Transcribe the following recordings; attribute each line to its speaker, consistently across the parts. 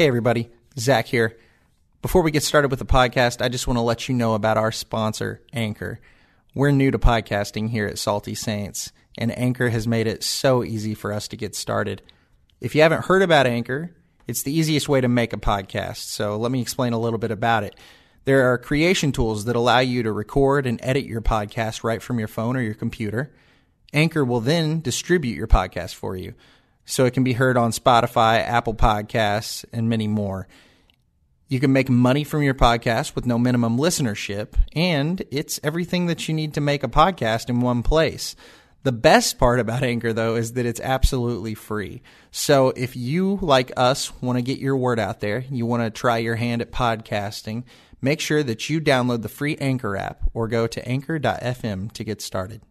Speaker 1: Hey, everybody. Zack here. Before we get started with the podcast, I just want to let you know about our sponsor, Anchor. We're new to podcasting here at Salty Saints, and Anchor has made it so easy for us to get started. If you haven't heard about Anchor, it's the easiest way to make a podcast. So let me explain a little bit about it. There are creation tools that allow you to record and edit your podcast right from your phone or your computer. Anchor will then distribute your podcast for you so it can be heard on Spotify, Apple Podcasts, and many more. You can make money from your podcast with no minimum listenership, and it's everything that you need to make a podcast in one place. The best part about Anchor, though, is that it's absolutely free. So if you, like us, want to get your word out there, you want to try your hand at podcasting, make sure that you download the free Anchor app or go to anchor.fm to get started.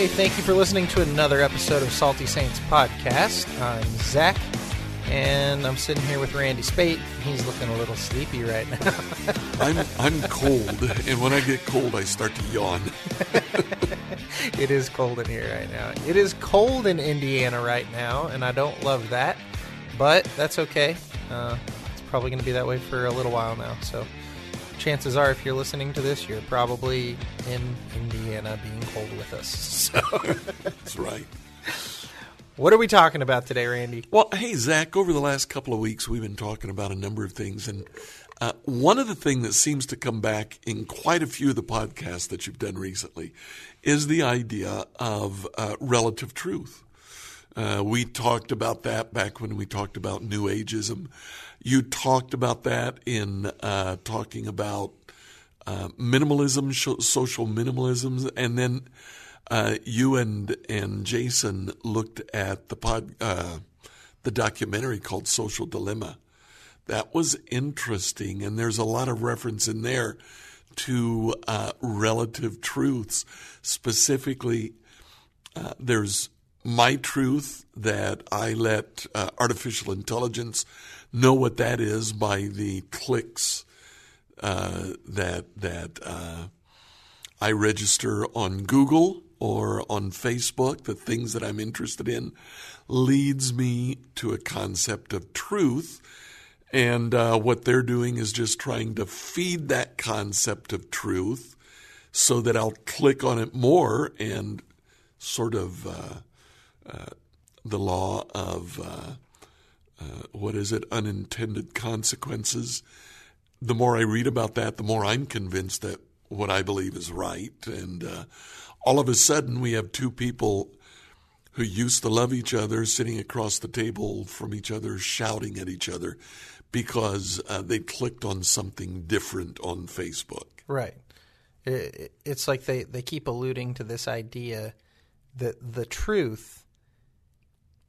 Speaker 1: Hey, thank you for listening to another episode of Salty Saints Podcast. I'm Zack, and I'm sitting here with Randy Spate. He's looking a little sleepy right now.
Speaker 2: I'm I'm cold, and when I get cold, I start to yawn.
Speaker 1: it is cold in here right now. It is cold in Indiana right now, and I don't love that, but that's okay. Uh, it's probably going to be that way for a little while now. So, chances are, if you're listening to this, you're probably in Indiana being cold with us. So,
Speaker 2: That's right.
Speaker 1: what are we talking about today, Randy?
Speaker 2: Well, hey Zack, over the last couple of weeks, we've been talking about a number of things, and uh, one of the things that seems to come back in quite a few of the podcasts that you've done recently is the idea of uh, relative truth. Uh, we talked about that back when we talked about New Ageism. You talked about that in uh, talking about uh, minimalism, social minimalism, and then uh, you and and Jason looked at the pod, uh, the documentary called Social Dilemma. That was interesting, and there's a lot of reference in there to uh, relative truths. Specifically, there's my truth that I let uh, artificial intelligence know what that is by the clicks uh, that that uh, I register on Google or on Facebook, the things that I'm interested in, leads me to a concept of truth. And uh, what they're doing is just trying to feed that concept of truth so that I'll click on it more and sort of uh, the law of uh, uh, what is it, unintended consequences. The more I read about that, the more I'm convinced that what I believe is right. And uh, all of a sudden, we have two people who used to love each other sitting across the table from each other, shouting at each other because uh, they clicked on something different on Facebook.
Speaker 1: Right. It, it's like they, they keep alluding to this idea that the truth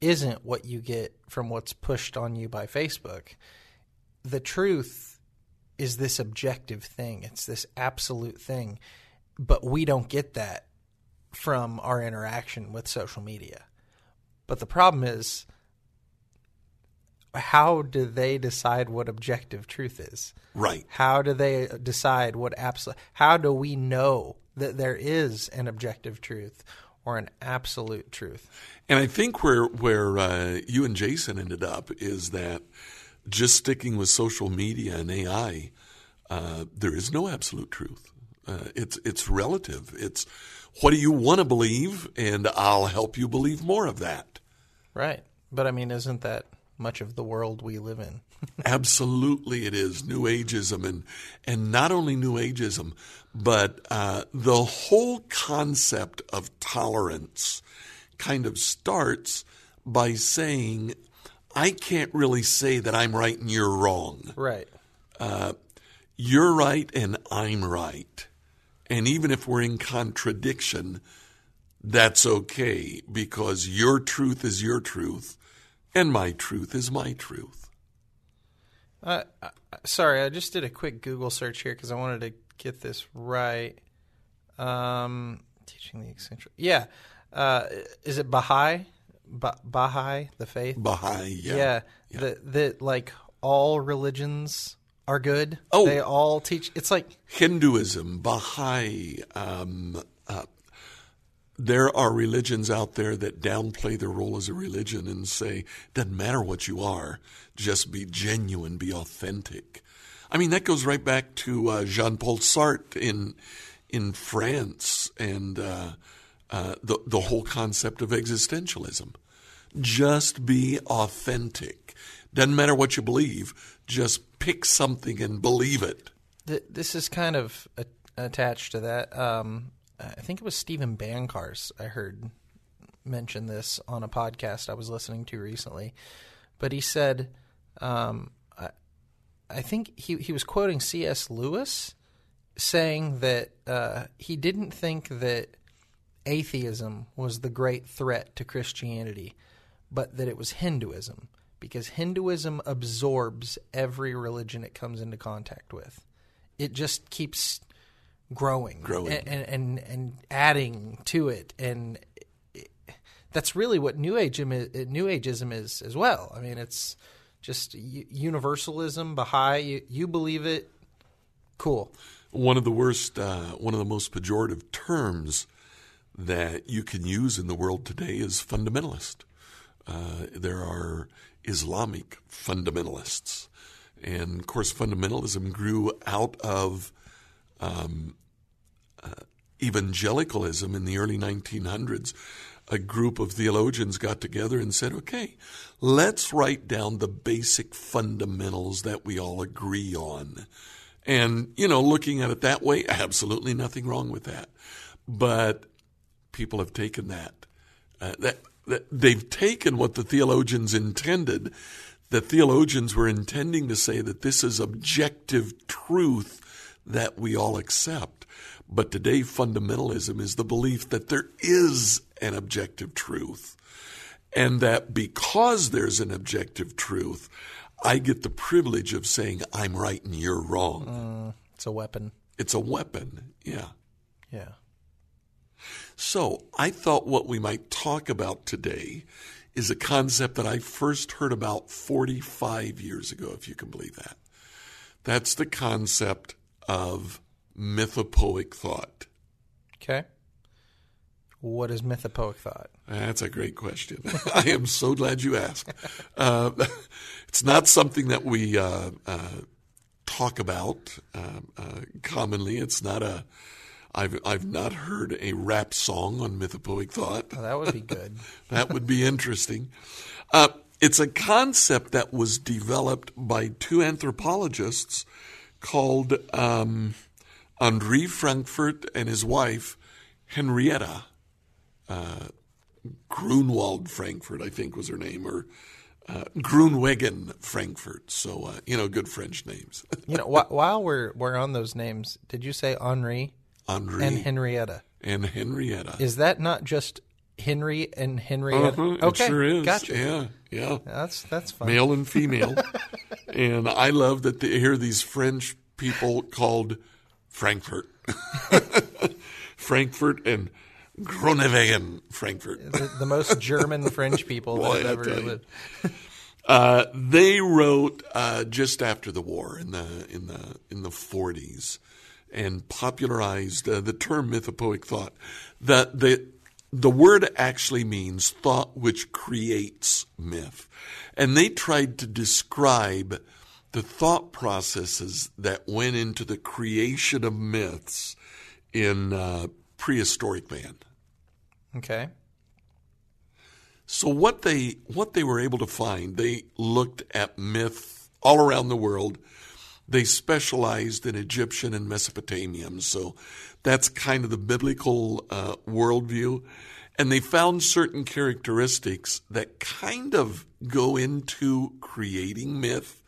Speaker 1: isn't what you get from what's pushed on you by Facebook. The truth is this objective thing, it's this absolute thing. But we don't get that from our interaction with social media. But the problem is, how do they decide what objective truth is?
Speaker 2: Right.
Speaker 1: How do they decide what absolute? How do we know that there is an objective truth or an absolute truth?
Speaker 2: And I think where where uh, you and Jason ended up is that just sticking with social media and AI, uh, there is no absolute truth. Uh, it's it's relative. It's what do you want to believe, and I'll help you believe more of that.
Speaker 1: Right. But I mean, isn't that much of the world we live in?
Speaker 2: Absolutely, it is New Ageism, and and not only New Ageism, but uh, the whole concept of tolerance kind of starts by saying, "I can't really say that I'm right and you're wrong.
Speaker 1: Right.
Speaker 2: You're right and I'm right, and even if we're in contradiction." That's okay because your truth is your truth and my truth is my truth.
Speaker 1: Uh, uh, sorry, I just did a quick Google search here because I wanted to get this right. Um, teaching the eccentric. Yeah. Uh, is it Baha'i? Ba- Baha'i, the faith?
Speaker 2: Baha'i, yeah.
Speaker 1: yeah, that that like all religions are good.
Speaker 2: Oh.
Speaker 1: they all teach. It's like
Speaker 2: Hinduism, Baha'i. Um, uh, there are religions out there that downplay their role as a religion and say, doesn't matter what you are, just be genuine, be authentic. I mean, that goes right back to uh, Jean Paul Sartre in in France and uh, uh, the the whole concept of existentialism. Just be authentic. Doesn't matter what you believe. Just pick something and believe it.
Speaker 1: this is kind of attached to that. Um, I think it was Steven Bancarz I heard mention this on a podcast I was listening to recently, but he said, um, I, I think he he was quoting C.S. Lewis saying that uh, he didn't think that atheism was the great threat to Christianity, but that it was Hinduism because Hinduism absorbs every religion it comes into contact with. It just keeps growing,
Speaker 2: Growing.
Speaker 1: and and, and, and adding to it, and it, that's really what New Ageism is, New Ageism is as well. I mean, it's just universalism, Baha'i. You, you believe it, cool.
Speaker 2: one of the worst, uh, one of the most pejorative terms that you can use in the world today is fundamentalist. Uh, there are Islamic fundamentalists. And of course, fundamentalism grew out of um, evangelicalism in the early 1900s. A group of theologians got together and said, okay, let's write down the basic fundamentals that we all agree on. And, you know, looking at it that way, absolutely nothing wrong with that. But people have taken that. Uh, that, that they've taken what the theologians intended. The theologians were intending to say that this is objective truth that we all accept. But today, fundamentalism is the belief that there is an objective truth. And that because there's an objective truth, I get the privilege of saying I'm right and you're wrong.
Speaker 1: Mm, it's a weapon.
Speaker 2: It's a weapon. Yeah.
Speaker 1: Yeah.
Speaker 2: So I thought what we might talk about today is a concept that I first heard about 45 years ago, if you can believe that. That's the concept of mythopoeic thought.
Speaker 1: Okay. What is mythopoeic thought?
Speaker 2: That's a great question. I am so glad you asked. Uh, it's not something that we uh, uh, talk about uh, commonly. It's not a. I've I've not heard a rap song on mythopoeic thought.
Speaker 1: Oh, that would be good.
Speaker 2: that would be interesting. Uh, it's a concept that was developed by two anthropologists called um, Henri Frankfort and his wife Henrietta uh, Grunwald Frankfort, I think was her name, or uh, Grunwegen Frankfort. So uh, you know, good French names.
Speaker 1: you know, wh- while we're we're on those names, did you say Henri
Speaker 2: Henri
Speaker 1: and Henrietta?
Speaker 2: and Henrietta.
Speaker 1: Is that not just Henry and Henrietta?
Speaker 2: Uh-huh,
Speaker 1: okay,
Speaker 2: sure is.
Speaker 1: gotcha.
Speaker 2: Yeah, yeah.
Speaker 1: That's that's fun.
Speaker 2: male and female. and I love that they hear these French people called Frankfort. Frankfort and Groningen Frankfort.
Speaker 1: The, the most German French people
Speaker 2: Boy,
Speaker 1: that have ever lived.
Speaker 2: Uh, they wrote uh, just after the war in the in the in the 40s and popularized uh, the term mythopoeic thought. That the the word actually means thought which creates myth, and they tried to describe the thought processes that went into the creation of myths in uh, prehistoric man.
Speaker 1: Okay.
Speaker 2: So what they what they were able to find, they looked at myth all around the world. They specialized in Egyptian and Mesopotamian, so that's kind of the biblical uh, worldview. And they found certain characteristics that kind of go into creating myth.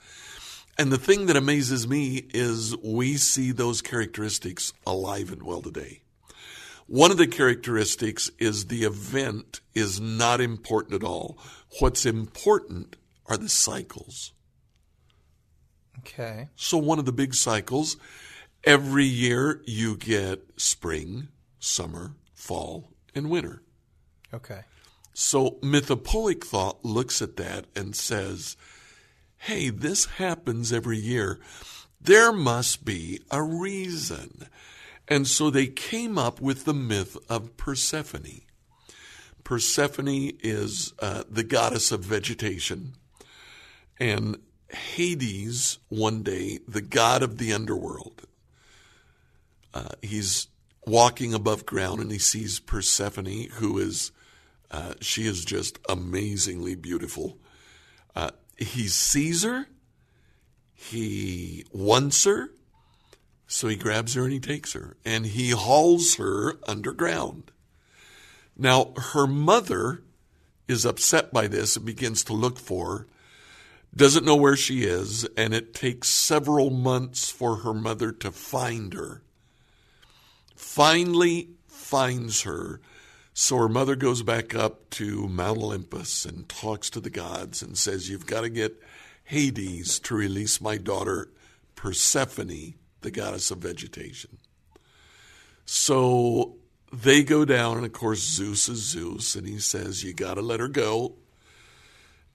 Speaker 2: And the thing that amazes me is we see those characteristics alive and well today. One of the characteristics is the event is not important at all. What's important are the cycles.
Speaker 1: Okay.
Speaker 2: So, one of the big cycles, every year you get spring, summer, fall, and winter.
Speaker 1: Okay.
Speaker 2: So, mythopoeic thought looks at that and says, hey, this happens every year. There must be a reason. And so they came up with the myth of Persephone. Persephone is uh, the goddess of vegetation. And Hades, one day, the god of the underworld, uh, he's walking above ground and he sees Persephone, who is, uh, she is just amazingly beautiful. He sees her, he wants her, so he grabs her and he takes her and he hauls her underground. Now, her mother is upset by this and begins to look for her, doesn't know where she is, and it takes several months for her mother to find her. Finally finds her, so her mother goes back up to Mount Olympus and talks to the gods and says, You've got to get Hades to release my daughter Persephone, the goddess of vegetation. So they go down, and of course, Zeus is Zeus, and he says, You got to let her go.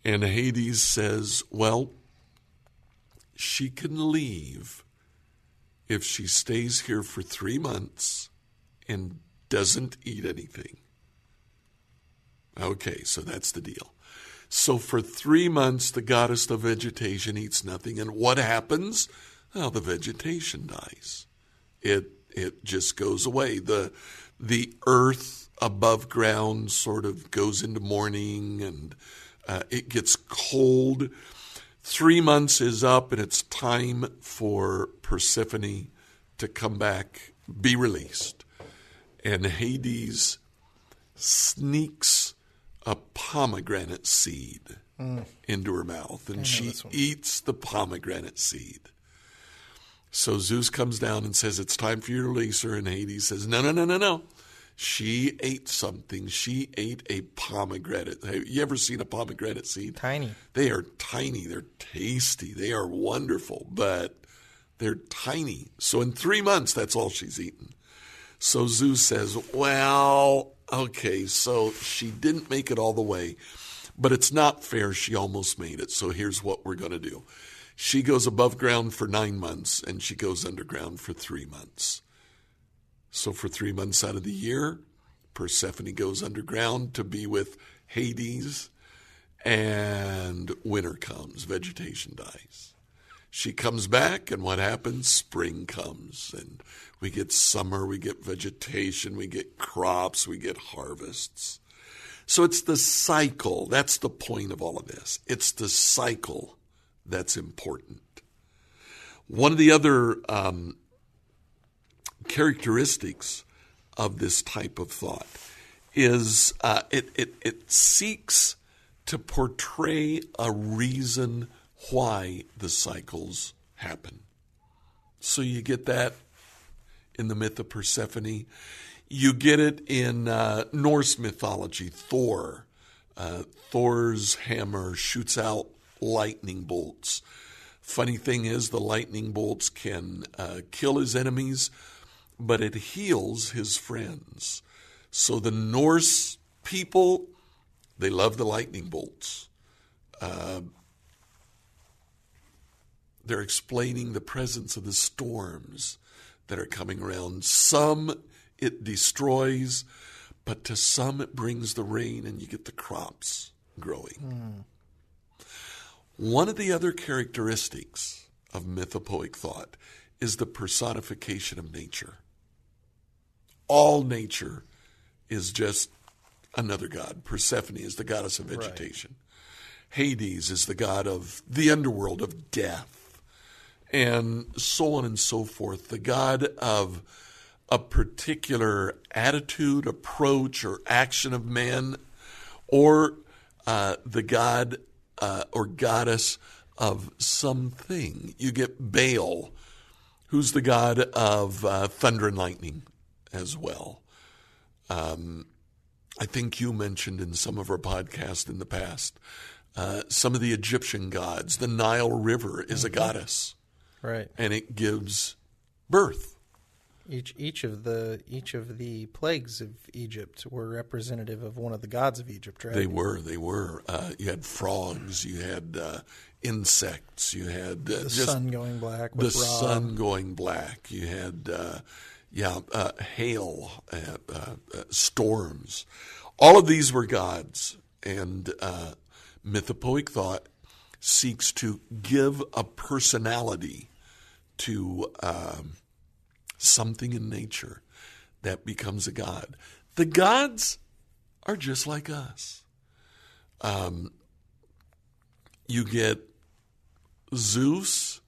Speaker 2: And Hades says, Well, she can leave if she stays here for three months and doesn't eat anything. Okay, so that's the deal. So for three months, the goddess of vegetation eats nothing. And what happens? Well, the vegetation dies. It it just goes away. The the earth above ground sort of goes into mourning and uh, it gets cold. Three months is up, and it's time for Persephone to come back, be released. And Hades sneaks a pomegranate seed mm. into her mouth, and she eats the pomegranate seed. So Zeus comes down and says, It's time for you to release her. And Hades says, No, no, no, no, no. She ate something. She ate a pomegranate. Have you ever seen a pomegranate seed?
Speaker 1: Tiny.
Speaker 2: They are tiny. They're tasty. They are wonderful, but they're tiny. So in three months, that's all she's eaten. So Zeus says, Well, okay, so she didn't make it all the way, but it's not fair. She almost made it. So here's what we're going to do. She goes above ground for nine months, and she goes underground for three months. So for three months out of the year, Persephone goes underground to be with Hades, and winter comes, vegetation dies. She comes back, and what happens? Spring comes, and we get summer, we get vegetation, we get crops, we get harvests. So it's the cycle. That's the point of all of this. It's the cycle that's important. One of the other um, characteristics of this type of thought is uh, it, it, it seeks to portray a reason why the cycles happen. So you get that in the myth of Persephone. You get it in uh, Norse mythology, Thor. Uh, Thor's hammer shoots out lightning bolts. Funny thing is, the lightning bolts can uh, kill his enemies, but it heals his friends. So the Norse people, they love the lightning bolts. Uh, they're explaining the presence of the storms that are coming around. Some it destroys, but to some it brings the rain and you get the crops growing. Mm. One of the other characteristics of mythopoeic thought is the personification of nature all nature is just another god. Persephone is the goddess of vegetation. Right. Hades is the god of the underworld, of death, and so on and so forth. The god of a particular attitude, approach, or action of man, or uh, the god uh, or goddess of something. You get Baal, who's the god of uh, thunder and lightning as well. Um, I think you mentioned in some of our podcasts in the past uh, some of the Egyptian gods. The Nile River is mm-hmm. a goddess,
Speaker 1: right?
Speaker 2: And it gives birth.
Speaker 1: Each each of the each of the plagues of Egypt were representative of one of the gods of Egypt, right?
Speaker 2: They were. They were. Uh, you had frogs. You had uh, insects. You had uh,
Speaker 1: The sun going black.
Speaker 2: the
Speaker 1: Ra.
Speaker 2: sun going black. You had uh, yeah uh, hail, uh, uh, uh, storms. All of these were gods, and uh, mythopoeic thought seeks to give a personality to um, something in nature that becomes a god. The gods are just like us. Um, you get Zeus,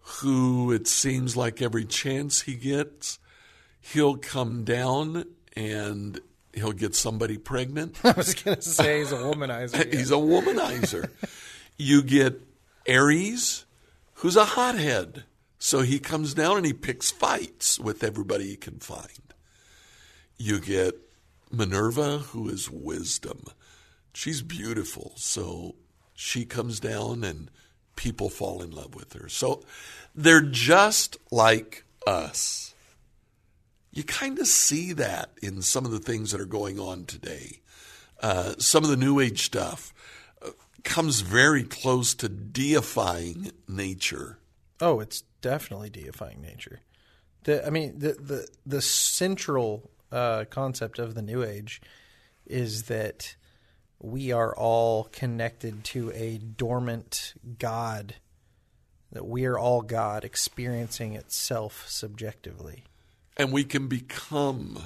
Speaker 2: who it seems like every chance he gets, he'll come down and he'll get somebody pregnant.
Speaker 1: I was gonna say he's a womanizer.
Speaker 2: He's a womanizer. you get Ares, who's a hothead. So he comes down and he picks fights with everybody he can find. You get Minerva, who is wisdom. She's beautiful. So she comes down and people fall in love with her. So they're just like us. You kind of see that in some of the things that are going on today. Uh, some of the New Age stuff comes very close to deifying nature.
Speaker 1: Oh, it's definitely deifying nature. The, I mean, the the the central uh, concept of the New Age is that we are all connected to a dormant God. That we are all God experiencing itself subjectively.
Speaker 2: and we can become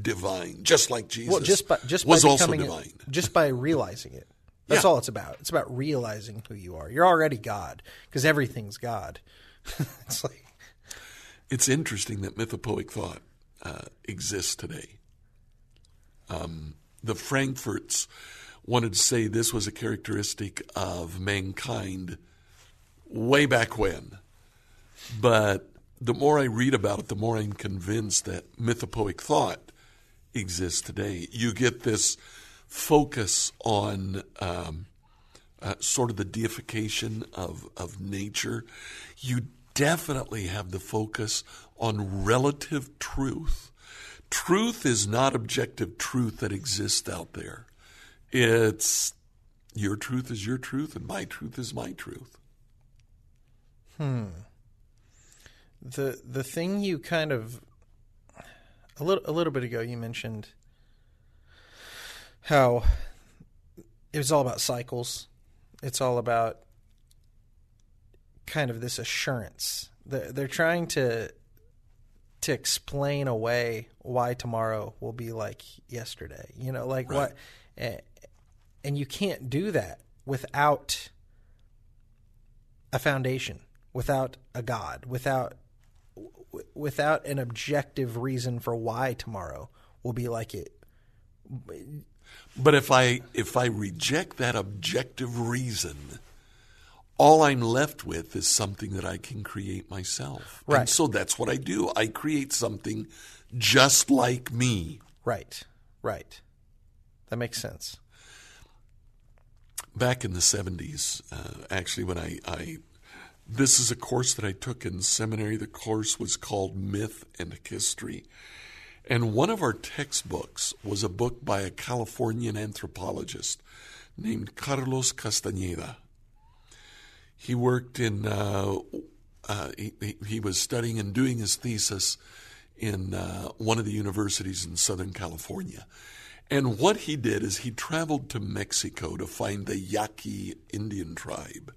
Speaker 2: divine, just like Jesus
Speaker 1: Well, just by just
Speaker 2: was
Speaker 1: by
Speaker 2: also divine.
Speaker 1: just by realizing it. That's
Speaker 2: Yeah.
Speaker 1: all it's about. It's about realizing who you are. You're already God because everything's God. it's like
Speaker 2: It's interesting that mythopoeic thought uh, exists today. Um, the Frankforts wanted to say this was a characteristic of mankind way back when. But the more I read about it, the more I'm convinced that mythopoeic thought exists today. You get this focus on um, uh, sort of the deification of, of nature. You definitely have the focus on relative truth. Truth is not objective truth that exists out there. It's your truth is your truth, and my truth is my truth. Hmm.
Speaker 1: The the thing you kind of a little a little bit ago you mentioned how it was all about cycles. It's all about kind of this assurance. They're, they're trying to to explain away why tomorrow will be like yesterday. You know, like what, eh, and you can't do that without a foundation, without a God, without without an objective reason for why tomorrow will be like it.
Speaker 2: But if I if I reject that objective reason, all I'm left with is something that I can create myself.
Speaker 1: Right.
Speaker 2: And so that's what I do. I create something just like me.
Speaker 1: Right, right. That makes sense.
Speaker 2: back in the 70s, uh, actually, when I, I, this is a course that I took in seminary. The course was called Myth and History. And one of our textbooks was a book by a Californian anthropologist named Carlos Castañeda. He worked in, uh, uh, he, he- was studying and doing his thesis in uh, one of the universities in Southern California. And what he did is he traveled to Mexico to find the Yaqui Indian tribe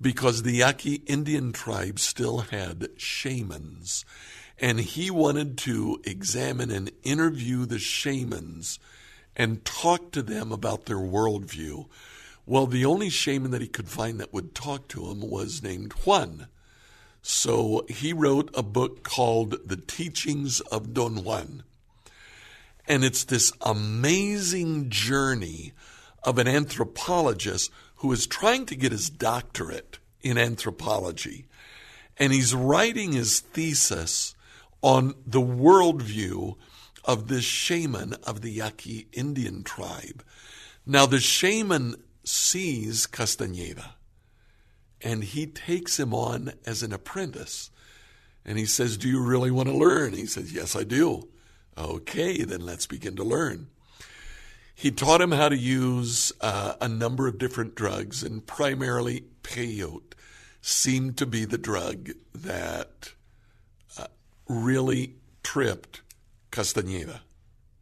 Speaker 2: because the Yaqui Indian tribe still had shamans. And he wanted to examine and interview the shamans and talk to them about their worldview. Well, the only shaman that he could find that would talk to him was named Juan. So he wrote a book called The Teachings of Don Juan. And it's this amazing journey of an anthropologist who is trying to get his doctorate in anthropology. And he's writing his thesis on the worldview of this shaman of the Yaqui Indian tribe. Now, the shaman sees Castañeda and he takes him on as an apprentice. And he says, Do you really want to learn? He says, Yes, I do. Okay, then let's begin to learn. He taught him how to use uh, a number of different drugs, and primarily peyote seemed to be the drug that really tripped Castañeda.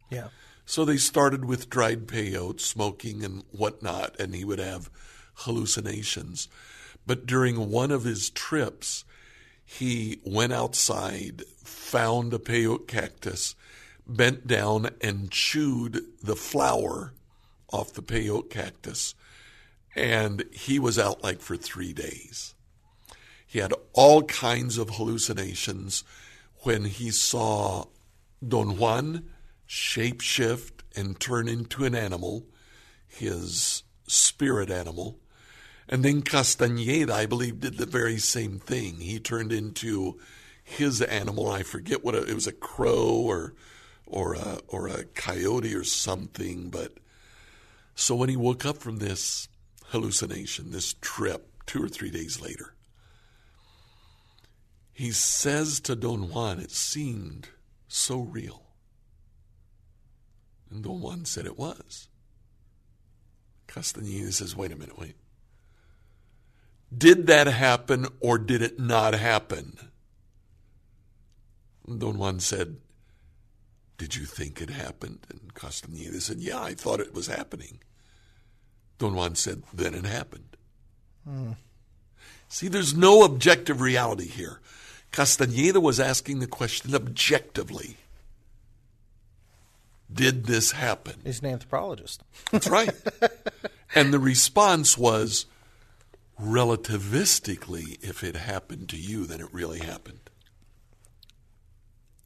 Speaker 1: Yeah.
Speaker 2: So they started with dried peyote, smoking and whatnot, and he would have hallucinations. But during one of his trips, he went outside, found a peyote cactus, bent down and chewed the flower off the peyote cactus, and he was out like for three days. He had all kinds of hallucinations when he saw Don Juan shapeshift and turn into an animal, his spirit animal. And then Castañeda, I believe, did the very same thing. He turned into his animal. I forget what it was a crow or or a, or a coyote or something. But so when he woke up from this hallucination, this trip, two or three days later, he says to Don Juan, it seemed so real. And Don Juan said it was. Castaneda says, wait a minute, wait. Did that happen or did it not happen? Don Juan said, Did you think it happened? And Castaneda said, Yeah, I thought it was happening. Don Juan said, Then it happened. Hmm. See, there's no objective reality here. Castaneda was asking the question objectively Did this happen?
Speaker 1: He's an anthropologist.
Speaker 2: That's right. and the response was relativistically, if it happened to you, then it really happened.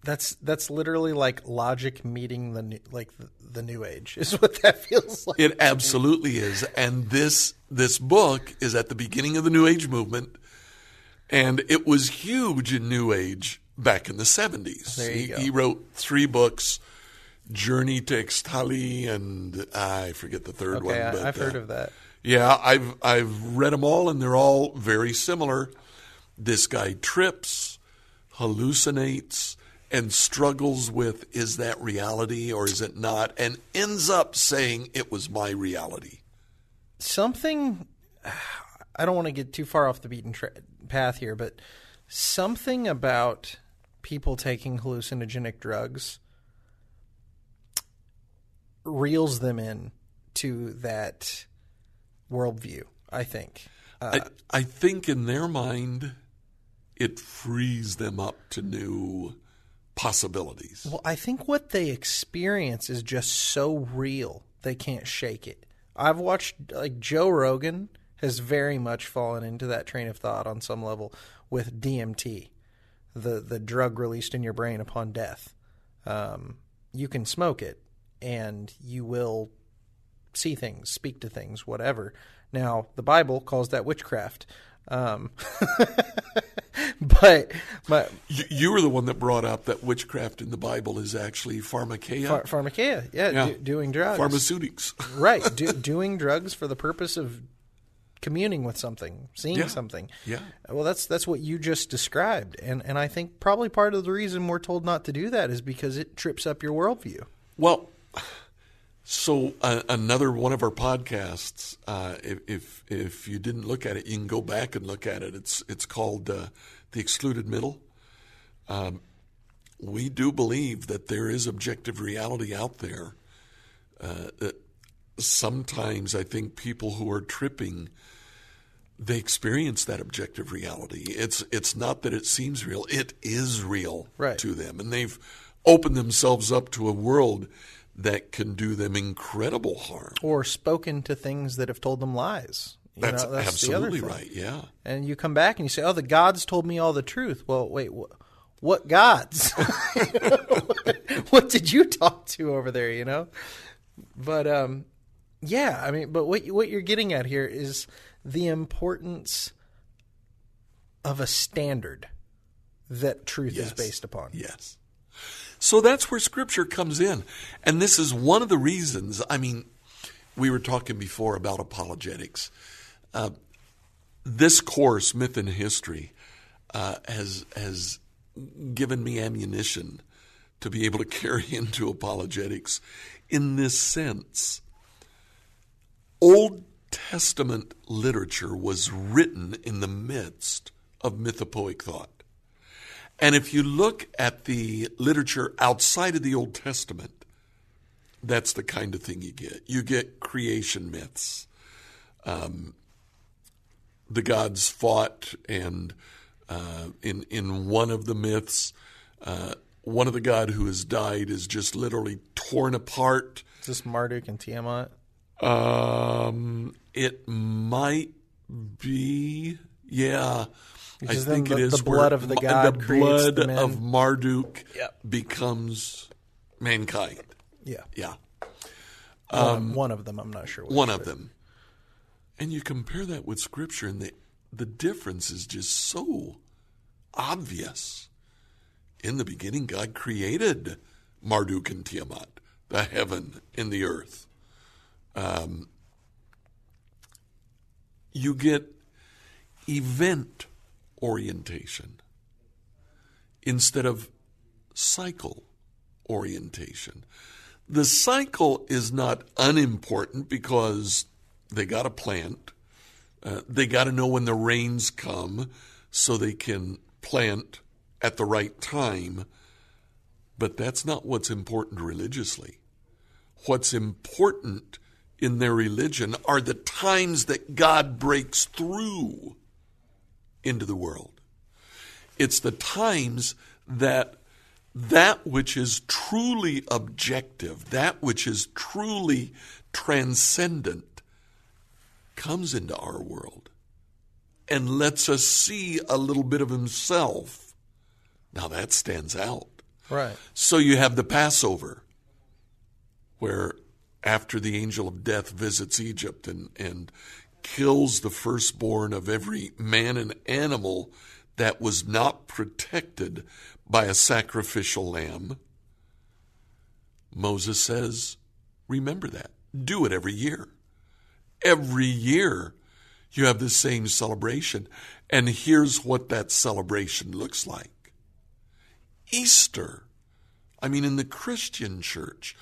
Speaker 1: That's that's literally like logic meeting the new, like the, the new age is what that feels like.
Speaker 2: It absolutely is, and this this book is at the beginning of the New Age movement, and it was huge in New Age back in the seventies.
Speaker 1: He,
Speaker 2: he, wrote three books: Journey to Ixtlan, and I forget the third
Speaker 1: okay,
Speaker 2: one.
Speaker 1: I,
Speaker 2: but,
Speaker 1: I've heard
Speaker 2: uh,
Speaker 1: of that.
Speaker 2: Yeah, I've I've read them all, and they're all very similar. This guy trips, hallucinates and struggles with is that reality or is it not, and ends up saying it was my reality.
Speaker 1: Something, I don't want to get too far off the beaten tra- path here, but something about people taking hallucinogenic drugs reels them in to that worldview, I think.
Speaker 2: Uh, I, I think in their mind, it frees them up to new possibilities.
Speaker 1: Well, I think what they experience is just so real they can't shake it. I've watched like Joe Rogan has very much fallen into that train of thought on some level with DMT, the the drug released in your brain upon death. Um, you can smoke it, and you will see things, speak to things, whatever. Now, the Bible calls that witchcraft. Um, but my,
Speaker 2: you, you, were the one that brought up that witchcraft in the Bible is actually pharmakeia.
Speaker 1: Phar- pharmakeia, yeah, yeah. Do, doing drugs,
Speaker 2: pharmaceutics,
Speaker 1: right? Do, doing drugs for the purpose of communing with something, seeing
Speaker 2: yeah.
Speaker 1: something.
Speaker 2: Yeah.
Speaker 1: Well, that's that's what you just described, and and I think probably part of the reason we're told not to do that is because it trips up your worldview.
Speaker 2: Well. So uh, another one of our podcasts, uh, if, if, if you didn't look at it, you can go back and look at it. It's it's called uh, the Excluded Middle. Um, we do believe that there is objective reality out there. Uh, that sometimes I think people who are tripping, they experience that objective reality. It's it's not that it seems real; it is real
Speaker 1: right.
Speaker 2: to them, and they've opened themselves up to a world that can do them incredible harm.
Speaker 1: Or spoken to things that have told them lies. You
Speaker 2: that's,
Speaker 1: know, that's
Speaker 2: absolutely right, yeah.
Speaker 1: And you come back and you say, oh, the gods told me all the truth. Well, wait, wh- what gods? what did you talk to over there, you know? But, um, yeah, I mean, but what, what you're getting at here is the importance of a standard that truth
Speaker 2: yes.
Speaker 1: is based upon.
Speaker 2: Yes. So that's where scripture comes in. And this is one of the reasons, I mean, we were talking before about apologetics. Uh, this course, Myth and History, uh, has, has given me ammunition to be able to carry into apologetics in this sense. Old Testament literature was written in the midst of mythopoeic thought. And if you look at the literature outside of the Old Testament, that's the kind of thing you get. You get creation myths. Um, the gods fought, and uh, in in one of the myths, uh, one of the god who has died is just literally torn apart.
Speaker 1: Is this Marduk and Tiamat?
Speaker 2: Um, it might be, yeah.
Speaker 1: Because
Speaker 2: I think
Speaker 1: then
Speaker 2: it
Speaker 1: the-
Speaker 2: is
Speaker 1: the blood of the god
Speaker 2: the blood
Speaker 1: the
Speaker 2: of Marduk
Speaker 1: Yep.
Speaker 2: becomes mankind.
Speaker 1: Yeah.
Speaker 2: Yeah,
Speaker 1: One, one of them, I'm not sure. Which,
Speaker 2: Um, one of them. And you compare that with Scripture, and the the difference is just so obvious. In the beginning, God created Marduk and Tiamat, the heaven and the earth. Um, you get event orientation instead of cycle orientation. The cycle is not unimportant because they got to plant, uh, they got to know when the rains come so they can plant at the right time. But that's not what's important religiously. What's important in their religion are the times that God breaks through into the world. It's the times that that which is truly objective, that which is truly transcendent, comes into our world and lets us see a little bit of himself. Now that stands out.
Speaker 1: Right.
Speaker 2: So you have the Passover, where after the angel of death visits Egypt and, and kills the firstborn of every man and animal that was not protected by a sacrificial lamb, Moses says, Remember that. Do it every year. Every year you have the same celebration. And here's what that celebration looks like. Easter. I mean, in the Christian church,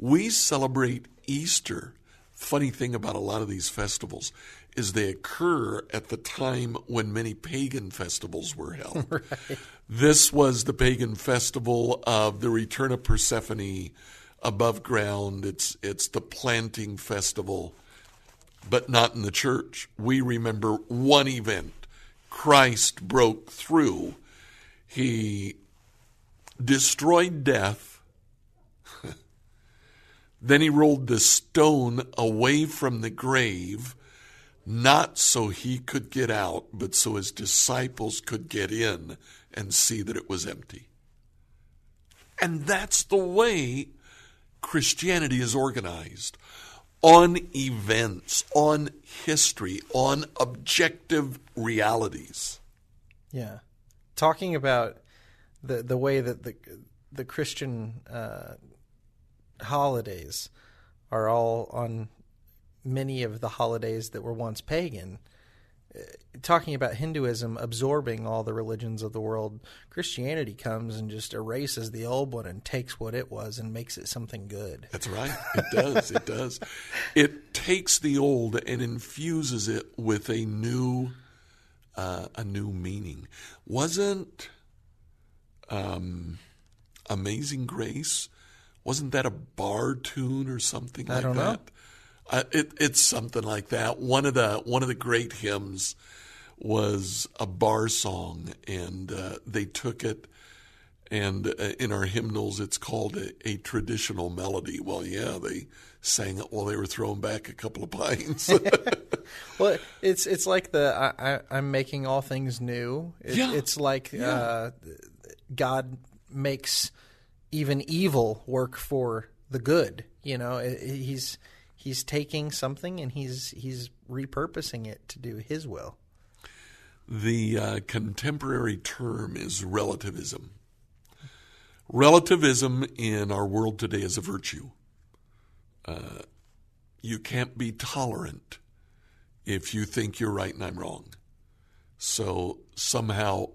Speaker 2: we celebrate Easter. Funny thing about a lot of these festivals is they occur at the time when many pagan festivals were held. This was the pagan festival of the return of Persephone above ground. It's it's the planting festival, but not in the church. We remember one event. Christ broke through. He destroyed death. Then he rolled the stone away from the grave, not so he could get out, but so his disciples could get in and see that it was empty. And that's the way Christianity is organized on events, on history, on objective realities.
Speaker 1: Yeah. Talking about the the way that the the Christian uh, holidays are all on many of the holidays that were once pagan. Uh, Talking about Hinduism absorbing all the religions of the world, Christianity comes and just erases the old one and takes what it was and makes it something good.
Speaker 2: That's right. It does. it does. It takes the old and infuses it with a new, uh, a new meaning. Wasn't um, "Amazing Grace"? Wasn't that a bar tune or something like
Speaker 1: don't know.
Speaker 2: that? Uh, it, it's something like that. One of the one of the great hymns was a bar song, and uh, they took it and uh, in our hymnals it's called a, a traditional melody. Well, yeah, they sang it while they were throwing back a couple of pints.
Speaker 1: Well, it's it's like the I, I, I'm making all things new. It,
Speaker 2: Yeah.
Speaker 1: It's like
Speaker 2: Yeah.
Speaker 1: uh, God makes even evil work for the good. You know, he's he's taking something and he's he's repurposing it to do His will.
Speaker 2: the uh, contemporary term is relativism. Relativism in our world today is a virtue. Uh, you can't be tolerant if you think you're right and I'm wrong. So somehow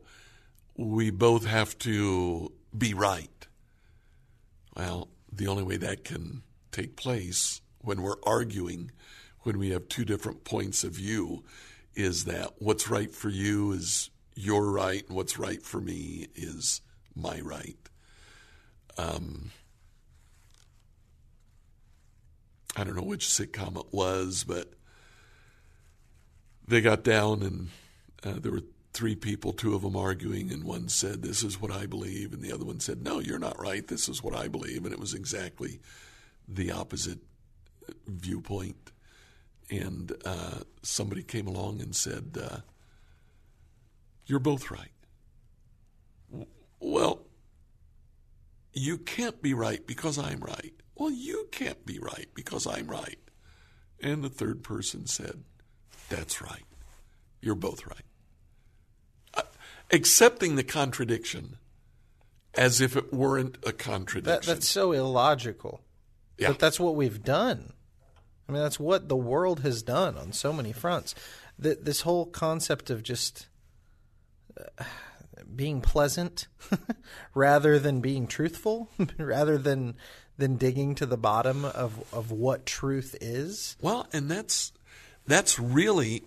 Speaker 2: we both have to be right. Well, the only way that can take place when we're arguing, when we have two different points of view, is that what's right for you is your right, and what's right for me is my right. Um, I don't know which sitcom it was, but they got down and uh, there were three people, two of them arguing, and one said, This is what I believe, and the other one said, No, you're not right. This is what I believe. And it was exactly the opposite viewpoint. And uh, somebody came along and said, uh, You're both right. Well, you can't be right because I'm right. Well, you can't be right because I'm right. And the third person said, That's right. You're both right. Accepting the contradiction as if it weren't a contradiction.
Speaker 1: That, that's so illogical.
Speaker 2: Yeah.
Speaker 1: But that's what we've done. I mean, that's what the world has done on so many fronts. Th this whole concept of just uh, being pleasant rather than being truthful, rather than than digging to the bottom of, of what truth is.
Speaker 2: Well, and that's that's really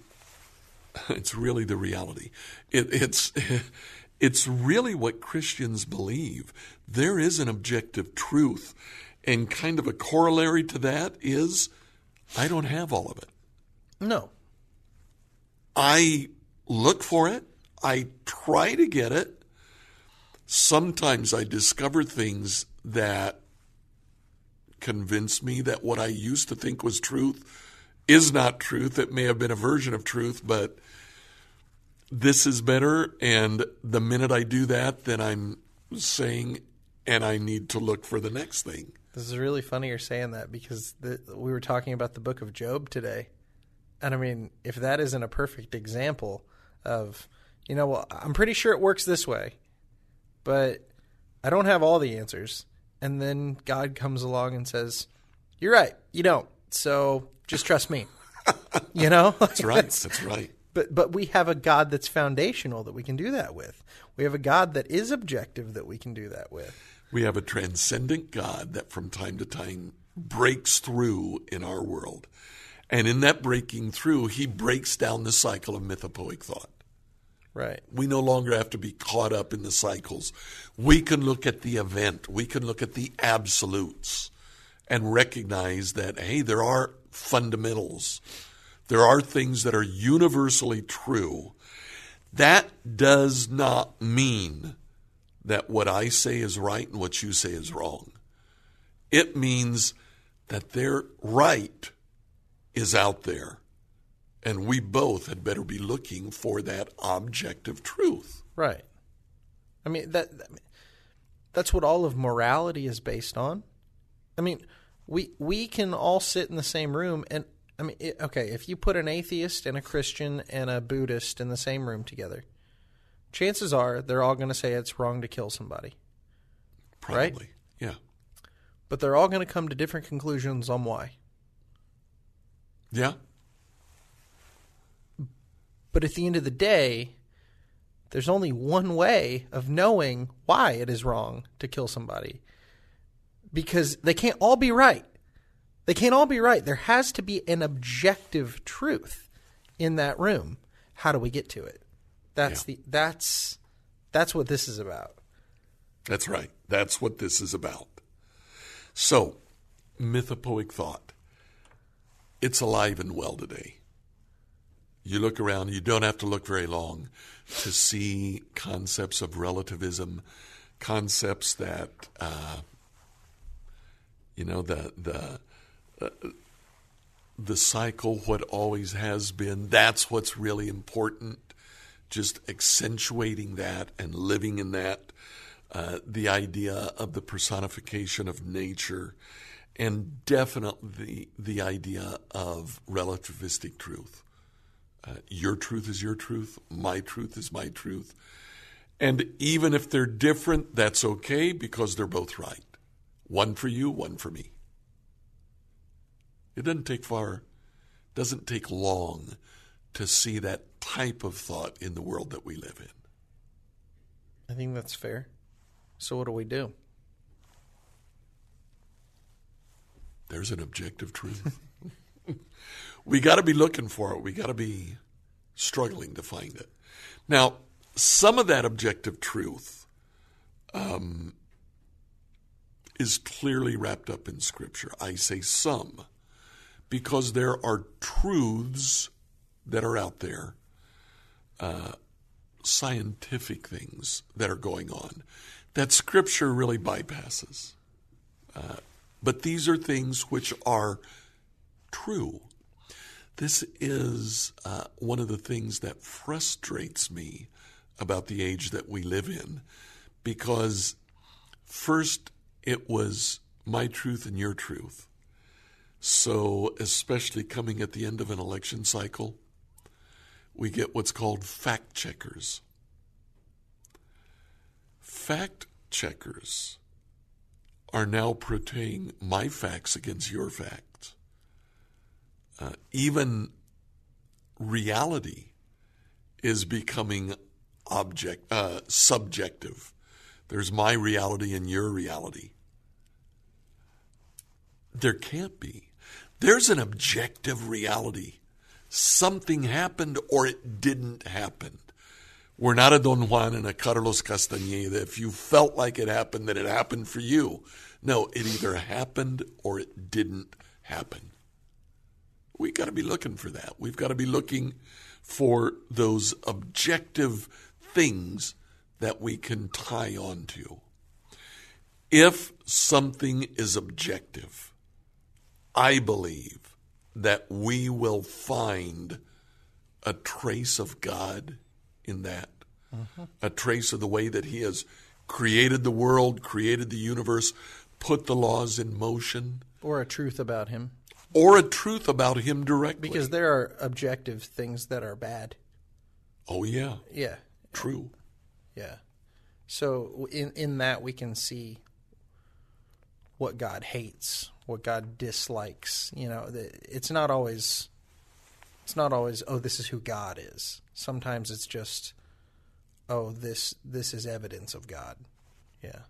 Speaker 2: it's really the reality. It, it's it's really what Christians believe. There is an objective truth, and kind of a corollary to that is I don't have all of it.
Speaker 1: No.
Speaker 2: I look for it. I try to get it. Sometimes I discover things that convince me that what I used to think was truth is not truth. It may have been a version of truth, but this is better. And the minute I do that, then I'm saying, and I need to look for the next thing.
Speaker 1: This is really funny you're saying that because the, we were talking about the book of Job today. And I mean, if that isn't a perfect example of, you know, well, I'm pretty sure it works this way, but I don't have all the answers. And then God comes along and says, You're right, you don't. So just trust me. you know?
Speaker 2: That's right. That's right.
Speaker 1: But but we have a God that's foundational that we can do that with. We have a God that is objective that we can do that with.
Speaker 2: We have a transcendent God that from time to time breaks through in our world. And in that breaking through, he breaks down the cycle of mythopoeic thought.
Speaker 1: Right.
Speaker 2: We no longer have to be caught up in the cycles. We can look at the event, we can look at the absolutes and recognize that, hey, there are fundamentals. There are things that are universally true. That does not mean that what I say is right and what you say is wrong. It means that their right is out there. And we both had better be looking for that objective truth.
Speaker 1: Right. I mean that that's what all of morality is based on. I mean, we we can all sit in the same room and I mean, it, okay, if you put an atheist and a Christian and a Buddhist in the same room together, chances are they're all going to say it's wrong to kill somebody.
Speaker 2: Probably.
Speaker 1: Right?
Speaker 2: Yeah.
Speaker 1: But they're all going to come to different conclusions on why.
Speaker 2: Yeah.
Speaker 1: But at the end of the day, there's only one way of knowing why it is wrong to kill somebody. Because they can't all be right. They can't all be right. There has to be an objective truth in that room. How do we get to it? That's
Speaker 2: Yeah.
Speaker 1: the that's that's what this is about.
Speaker 2: That's right. That's what this is about. So, mythopoeic thought. It's alive and well today. You look around, you don't have to look very long to see concepts of relativism, concepts that, uh, you know, the, the, the cycle, what always has been, that's what's really important. Just accentuating that and living in that. Uh, the idea of the personification of nature, and definitely the idea of relativistic truth. Uh, your truth is your truth, my truth is my truth. And even if they're different, that's okay because they're both right. One for you, one for me. It doesn't take far, doesn't take long to see that type of thought in the world that we live in.
Speaker 1: I think that's fair. So what do we do?
Speaker 2: There's an objective truth. we got to be looking for it. We got to be struggling to find it. Now, some of that objective truth um, is clearly wrapped up in Scripture. I say some because there are truths that are out there, uh, scientific things that are going on that Scripture really bypasses. Uh, but these are things which are true. This is uh, one of the things that frustrates me about the age that we live in because first it was my truth and your truth. So, especially coming at the end of an election cycle, we get what's called fact checkers. Fact checkers are now portraying my facts against your facts. Uh, even reality is becoming object uh, subjective. There's my reality and your reality. There can't be. There's an objective reality. Something happened or it didn't happen. We're not a Don Juan and a Carlos Castañeda. If you felt like it happened, then it happened for you. No, it either happened or it didn't happen. We've got to be looking for that. We've got to be looking for those objective things that we can tie on to. If something is objective, I believe that we will find a trace of God in that, uh-huh. a trace of the way that He has created the world, created the universe, put the laws in motion.
Speaker 1: Or a truth about Him.
Speaker 2: Or a truth about Him directly.
Speaker 1: Because there are objective things that are bad.
Speaker 2: Oh, yeah.
Speaker 1: Yeah.
Speaker 2: True.
Speaker 1: Yeah. So in in that we can see what God hates, what God dislikes. You know, it's not always it's not always oh this is who God is. Sometimes it's just oh this this is evidence of God. Yeah.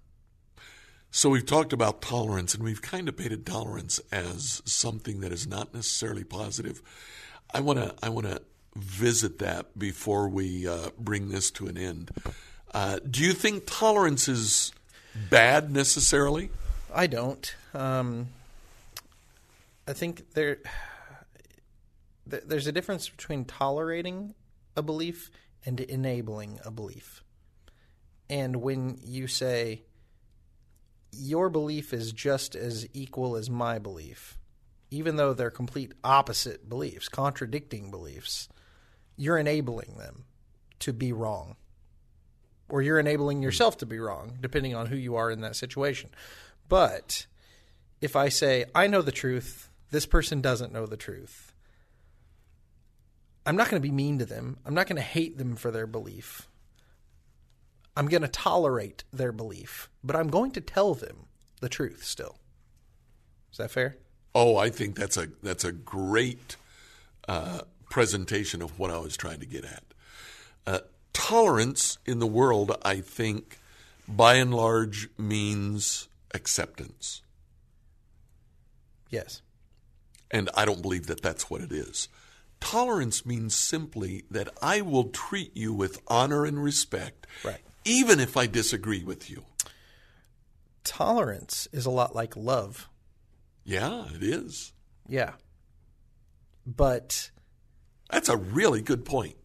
Speaker 2: So we've talked about tolerance and we've kind of painted tolerance as something that is not necessarily positive. I want to I want to visit that before we uh, bring this to an end. Uh, do you think tolerance is bad necessarily?
Speaker 1: I don't. Um, I think there there's a difference between tolerating a belief and enabling a belief. And when you say your belief is just as equal as my belief, even though they're complete opposite beliefs, contradicting beliefs, you're enabling them to be wrong or you're enabling yourself to be wrong, depending on who you are in that situation. But if I say, I know the truth, this person doesn't know the truth, I'm not going to be mean to them. I'm not going to hate them for their belief. I'm going to tolerate their belief, but I'm going to tell them the truth still. Is that fair?
Speaker 2: Oh, I think that's a that's a great uh, presentation of what I was trying to get at. Uh, tolerance in the world, I think, by and large, means acceptance.
Speaker 1: Yes.
Speaker 2: And I don't believe that that's what it is. Tolerance means simply that I will treat you with honor and respect,
Speaker 1: right.
Speaker 2: even if I disagree with you.
Speaker 1: Tolerance is a lot like love.
Speaker 2: Yeah, it is.
Speaker 1: Yeah. But
Speaker 2: that's a really good point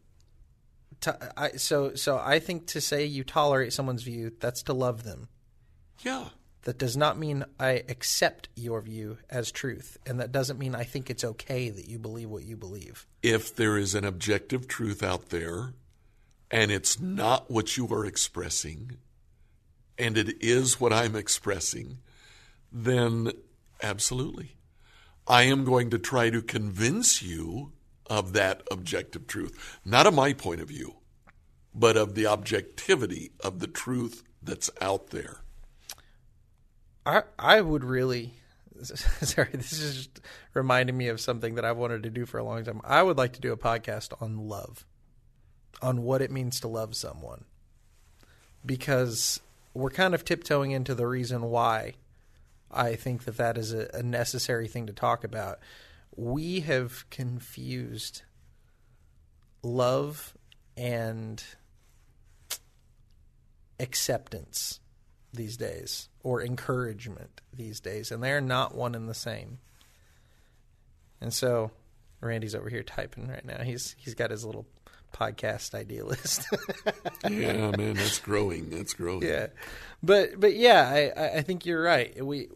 Speaker 1: to, I, so so I think to say you tolerate someone's view, that's to love them.
Speaker 2: Yeah.
Speaker 1: That does not mean I accept your view as truth, and that doesn't mean I think it's okay that you believe what you believe.
Speaker 2: If there is an objective truth out there, and it's not what you are expressing, and it is what I'm expressing, then absolutely. I am going to try to convince you of that objective truth. Not of my point of view, but of the objectivity of the truth that's out there.
Speaker 1: I I would really sorry, this is just reminding me of something that I've wanted to do for a long time. I would like to do a podcast on love. On what it means to love someone. Because we're kind of tiptoeing into the reason why I think that that is a, a necessary thing to talk about. We have confused love and acceptance these days or encouragement these days, and they're not one and the same. And so Randy's over here typing right now. He's he's got his little podcast idea list.
Speaker 2: yeah, man, that's growing. That's growing.
Speaker 1: Yeah, but but yeah, I I think you're right. We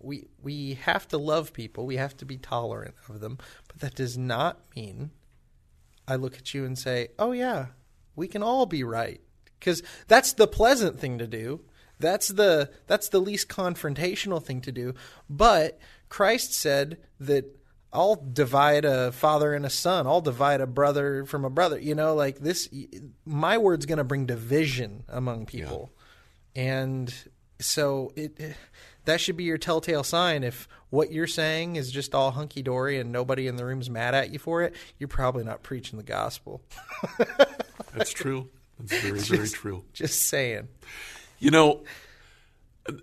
Speaker 1: we we have to love people. We have to be tolerant of them, but that does not mean I look at you and say, "Oh yeah, we can all be right," because that's the pleasant thing to do. That's the that's the least confrontational thing to do. But Christ said that I'll divide a father and a son. I'll divide a brother from a brother. You know, like this. My word's going to bring division among people, yeah. and so it, it, that should be your telltale sign. If what you're saying is just all hunky dory and nobody in the room's mad at you for it, you're probably not preaching the gospel.
Speaker 2: That's true. That's very just, very true.
Speaker 1: Just saying.
Speaker 2: You know,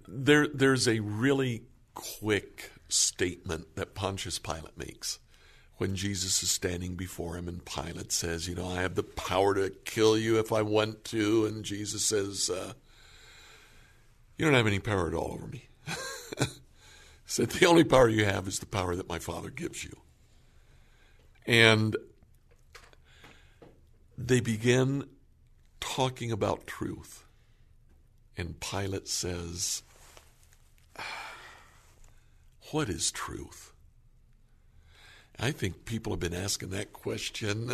Speaker 2: there there's a really quick statement that Pontius Pilate makes when Jesus is standing before him, and Pilate says, You know, I have the power to kill you if I want to. And Jesus says, uh, You don't have any power at all over me. said, The only power you have is the power that my Father gives you. And they begin talking about truth. And Pilate says, what is truth? I think people have been asking that question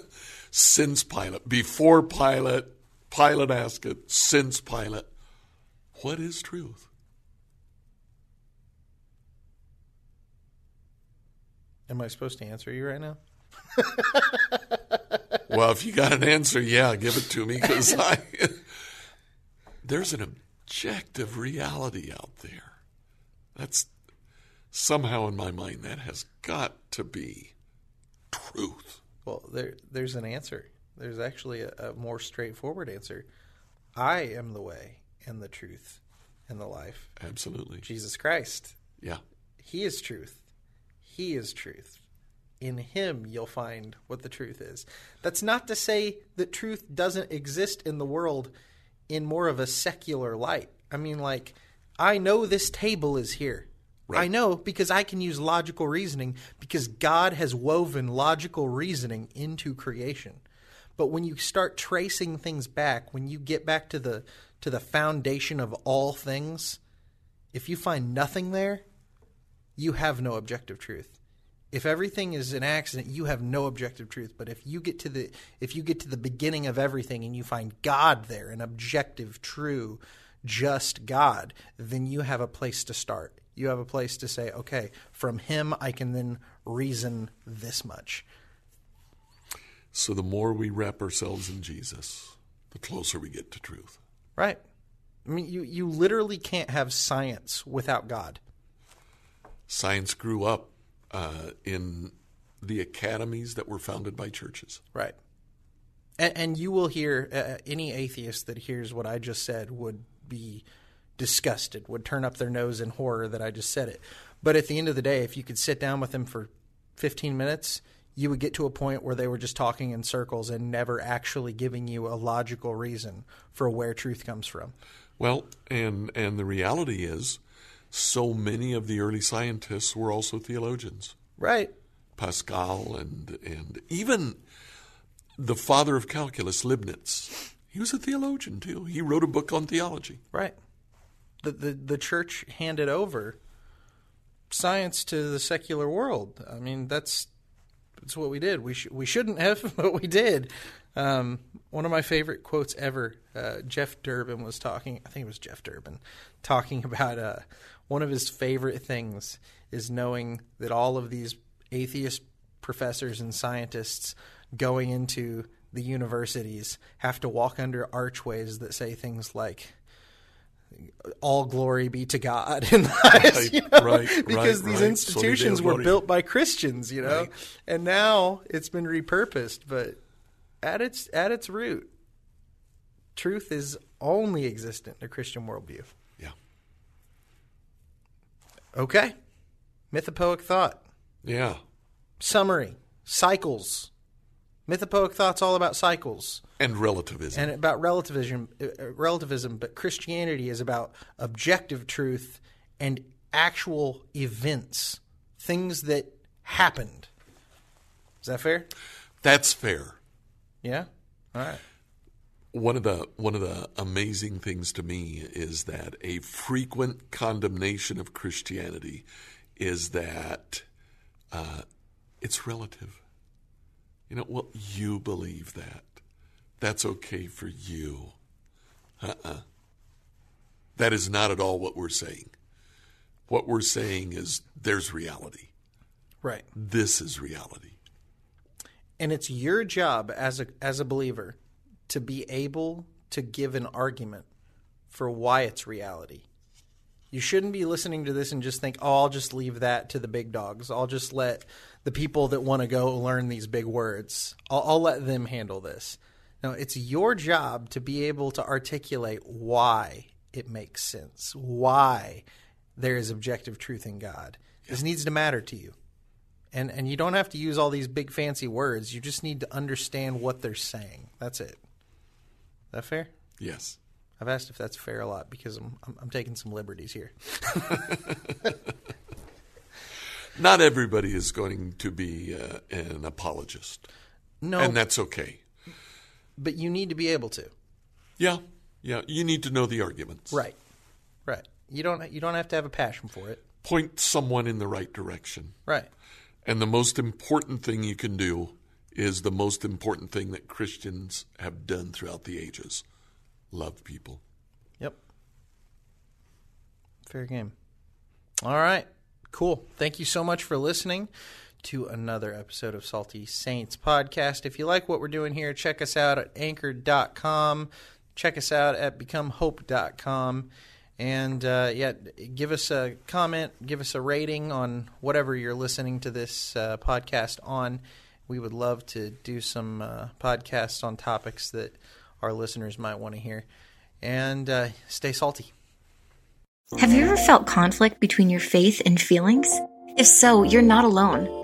Speaker 2: since Pilate, before Pilate, Pilate asked it, since Pilate. What is truth?
Speaker 1: Am I supposed to answer you right now?
Speaker 2: well, if you got an answer, yeah, give it to me because I there's an objective reality out there. That's somehow in my mind that has got to be truth.
Speaker 1: Well, there there's an answer. There's actually a, a, more straightforward answer. I am the way and the truth and the life.
Speaker 2: Absolutely.
Speaker 1: Jesus Christ.
Speaker 2: Yeah.
Speaker 1: He is truth. He is truth. In him you'll find what the truth is. That's not to say that truth doesn't exist in the world in more of a secular light. I mean like I know this table is here. Right. I know because I can use logical reasoning because God has woven logical reasoning into creation. But when you start tracing things back, when you get back to the to the foundation of all things, if you find nothing there, you have no objective truth. If everything is an accident, you have no objective truth. But if you get to the if you get to the beginning of everything and you find God there, an objective, true, just God, then you have a place to start you have a place to say, okay, from him I can then reason this much.
Speaker 2: So the more we wrap ourselves in Jesus, the closer we get to truth.
Speaker 1: Right. I mean, you, you literally can't have science without God.
Speaker 2: Science grew up uh, in the academies that were founded by churches.
Speaker 1: Right. And, and you will hear uh, any atheist that hears what I just said would be disgusted, would turn up their nose in horror that I just said it. But at the end of the day, if you could sit down with them for 15 minutes, you would get to a point where they were just talking in circles and never actually giving you a logical reason for where truth comes from.
Speaker 2: Well, and and the reality is so many of the early scientists were also theologians.
Speaker 1: Right.
Speaker 2: Pascal and and even the father of calculus, Leibniz, he was a theologian too. He wrote a book on theology.
Speaker 1: Right the, the, the church handed over science to the secular world. I mean, that's that's what we did. We sh- we shouldn't have, but we did. Um, one of my favorite quotes ever. Uh, Jeff Durbin was talking. I think it was Jeff Durbin talking about uh, one of his favorite things is knowing that all of these atheist professors and scientists going into the universities have to walk under archways that say things like all glory be to God in the highest, right, you know? right, because right, these institutions were built by Christians, you know, and now it's been repurposed. But at its at its root, truth is only existent in a Christian worldview. Okay. Mythopoeic thought.
Speaker 2: Yeah.
Speaker 1: Summary cycles. Mythopoeic thought's all about cycles
Speaker 2: And relativism.
Speaker 1: and about relativism, uh, relativism, but Christianity is about objective truth and actual events, things that happened. Is that fair?
Speaker 2: That's fair.
Speaker 1: Yeah. All right.
Speaker 2: One of the one of the amazing things to me is that a frequent condemnation of Christianity is that uh, it's relative. You know, well, you believe that. That's okay for you. Uh-uh. That is not at all what we're saying. What we're saying is there's reality.
Speaker 1: Right.
Speaker 2: This is reality.
Speaker 1: And it's your job as a as a believer to be able to give an argument for why it's reality. You shouldn't be listening to this and just think, "Oh, I'll just leave that to the big dogs. I'll just let the people that want to go learn these big words. I'll, I'll let them handle this." No, it's your job to be able to articulate why it makes sense, why there is objective truth in God. This needs to matter to you. And and you don't have to use all these big fancy words. You just need to understand what they're saying. That's it. That fair?
Speaker 2: Yes.
Speaker 1: I've asked if that's fair a lot because I'm I'm, I'm taking some liberties here.
Speaker 2: Not everybody is going to be uh, an apologist,
Speaker 1: No,
Speaker 2: and that's okay.
Speaker 1: but you need to be able to.
Speaker 2: Yeah, yeah. You need to know the arguments.
Speaker 1: Right. Right. You don't you don't have to have a passion for it.
Speaker 2: Point someone in the right direction.
Speaker 1: Right.
Speaker 2: And the most important thing you can do is the most important thing that Christians have done throughout the ages love people.
Speaker 1: Yep. Fair game. All right. Cool. Thank you so much for listening to another episode of Salty Saints podcast. If you like what we're doing here, check us out at anchor.com. Check us out at becomehope.com. And uh, yeah, give us a comment, give us a rating on whatever you're listening to this uh, podcast on. We would love to do some uh, podcasts on topics that our listeners might want to hear. And uh, stay salty.
Speaker 3: Have you ever felt conflict between your faith and feelings? If so, you're not alone.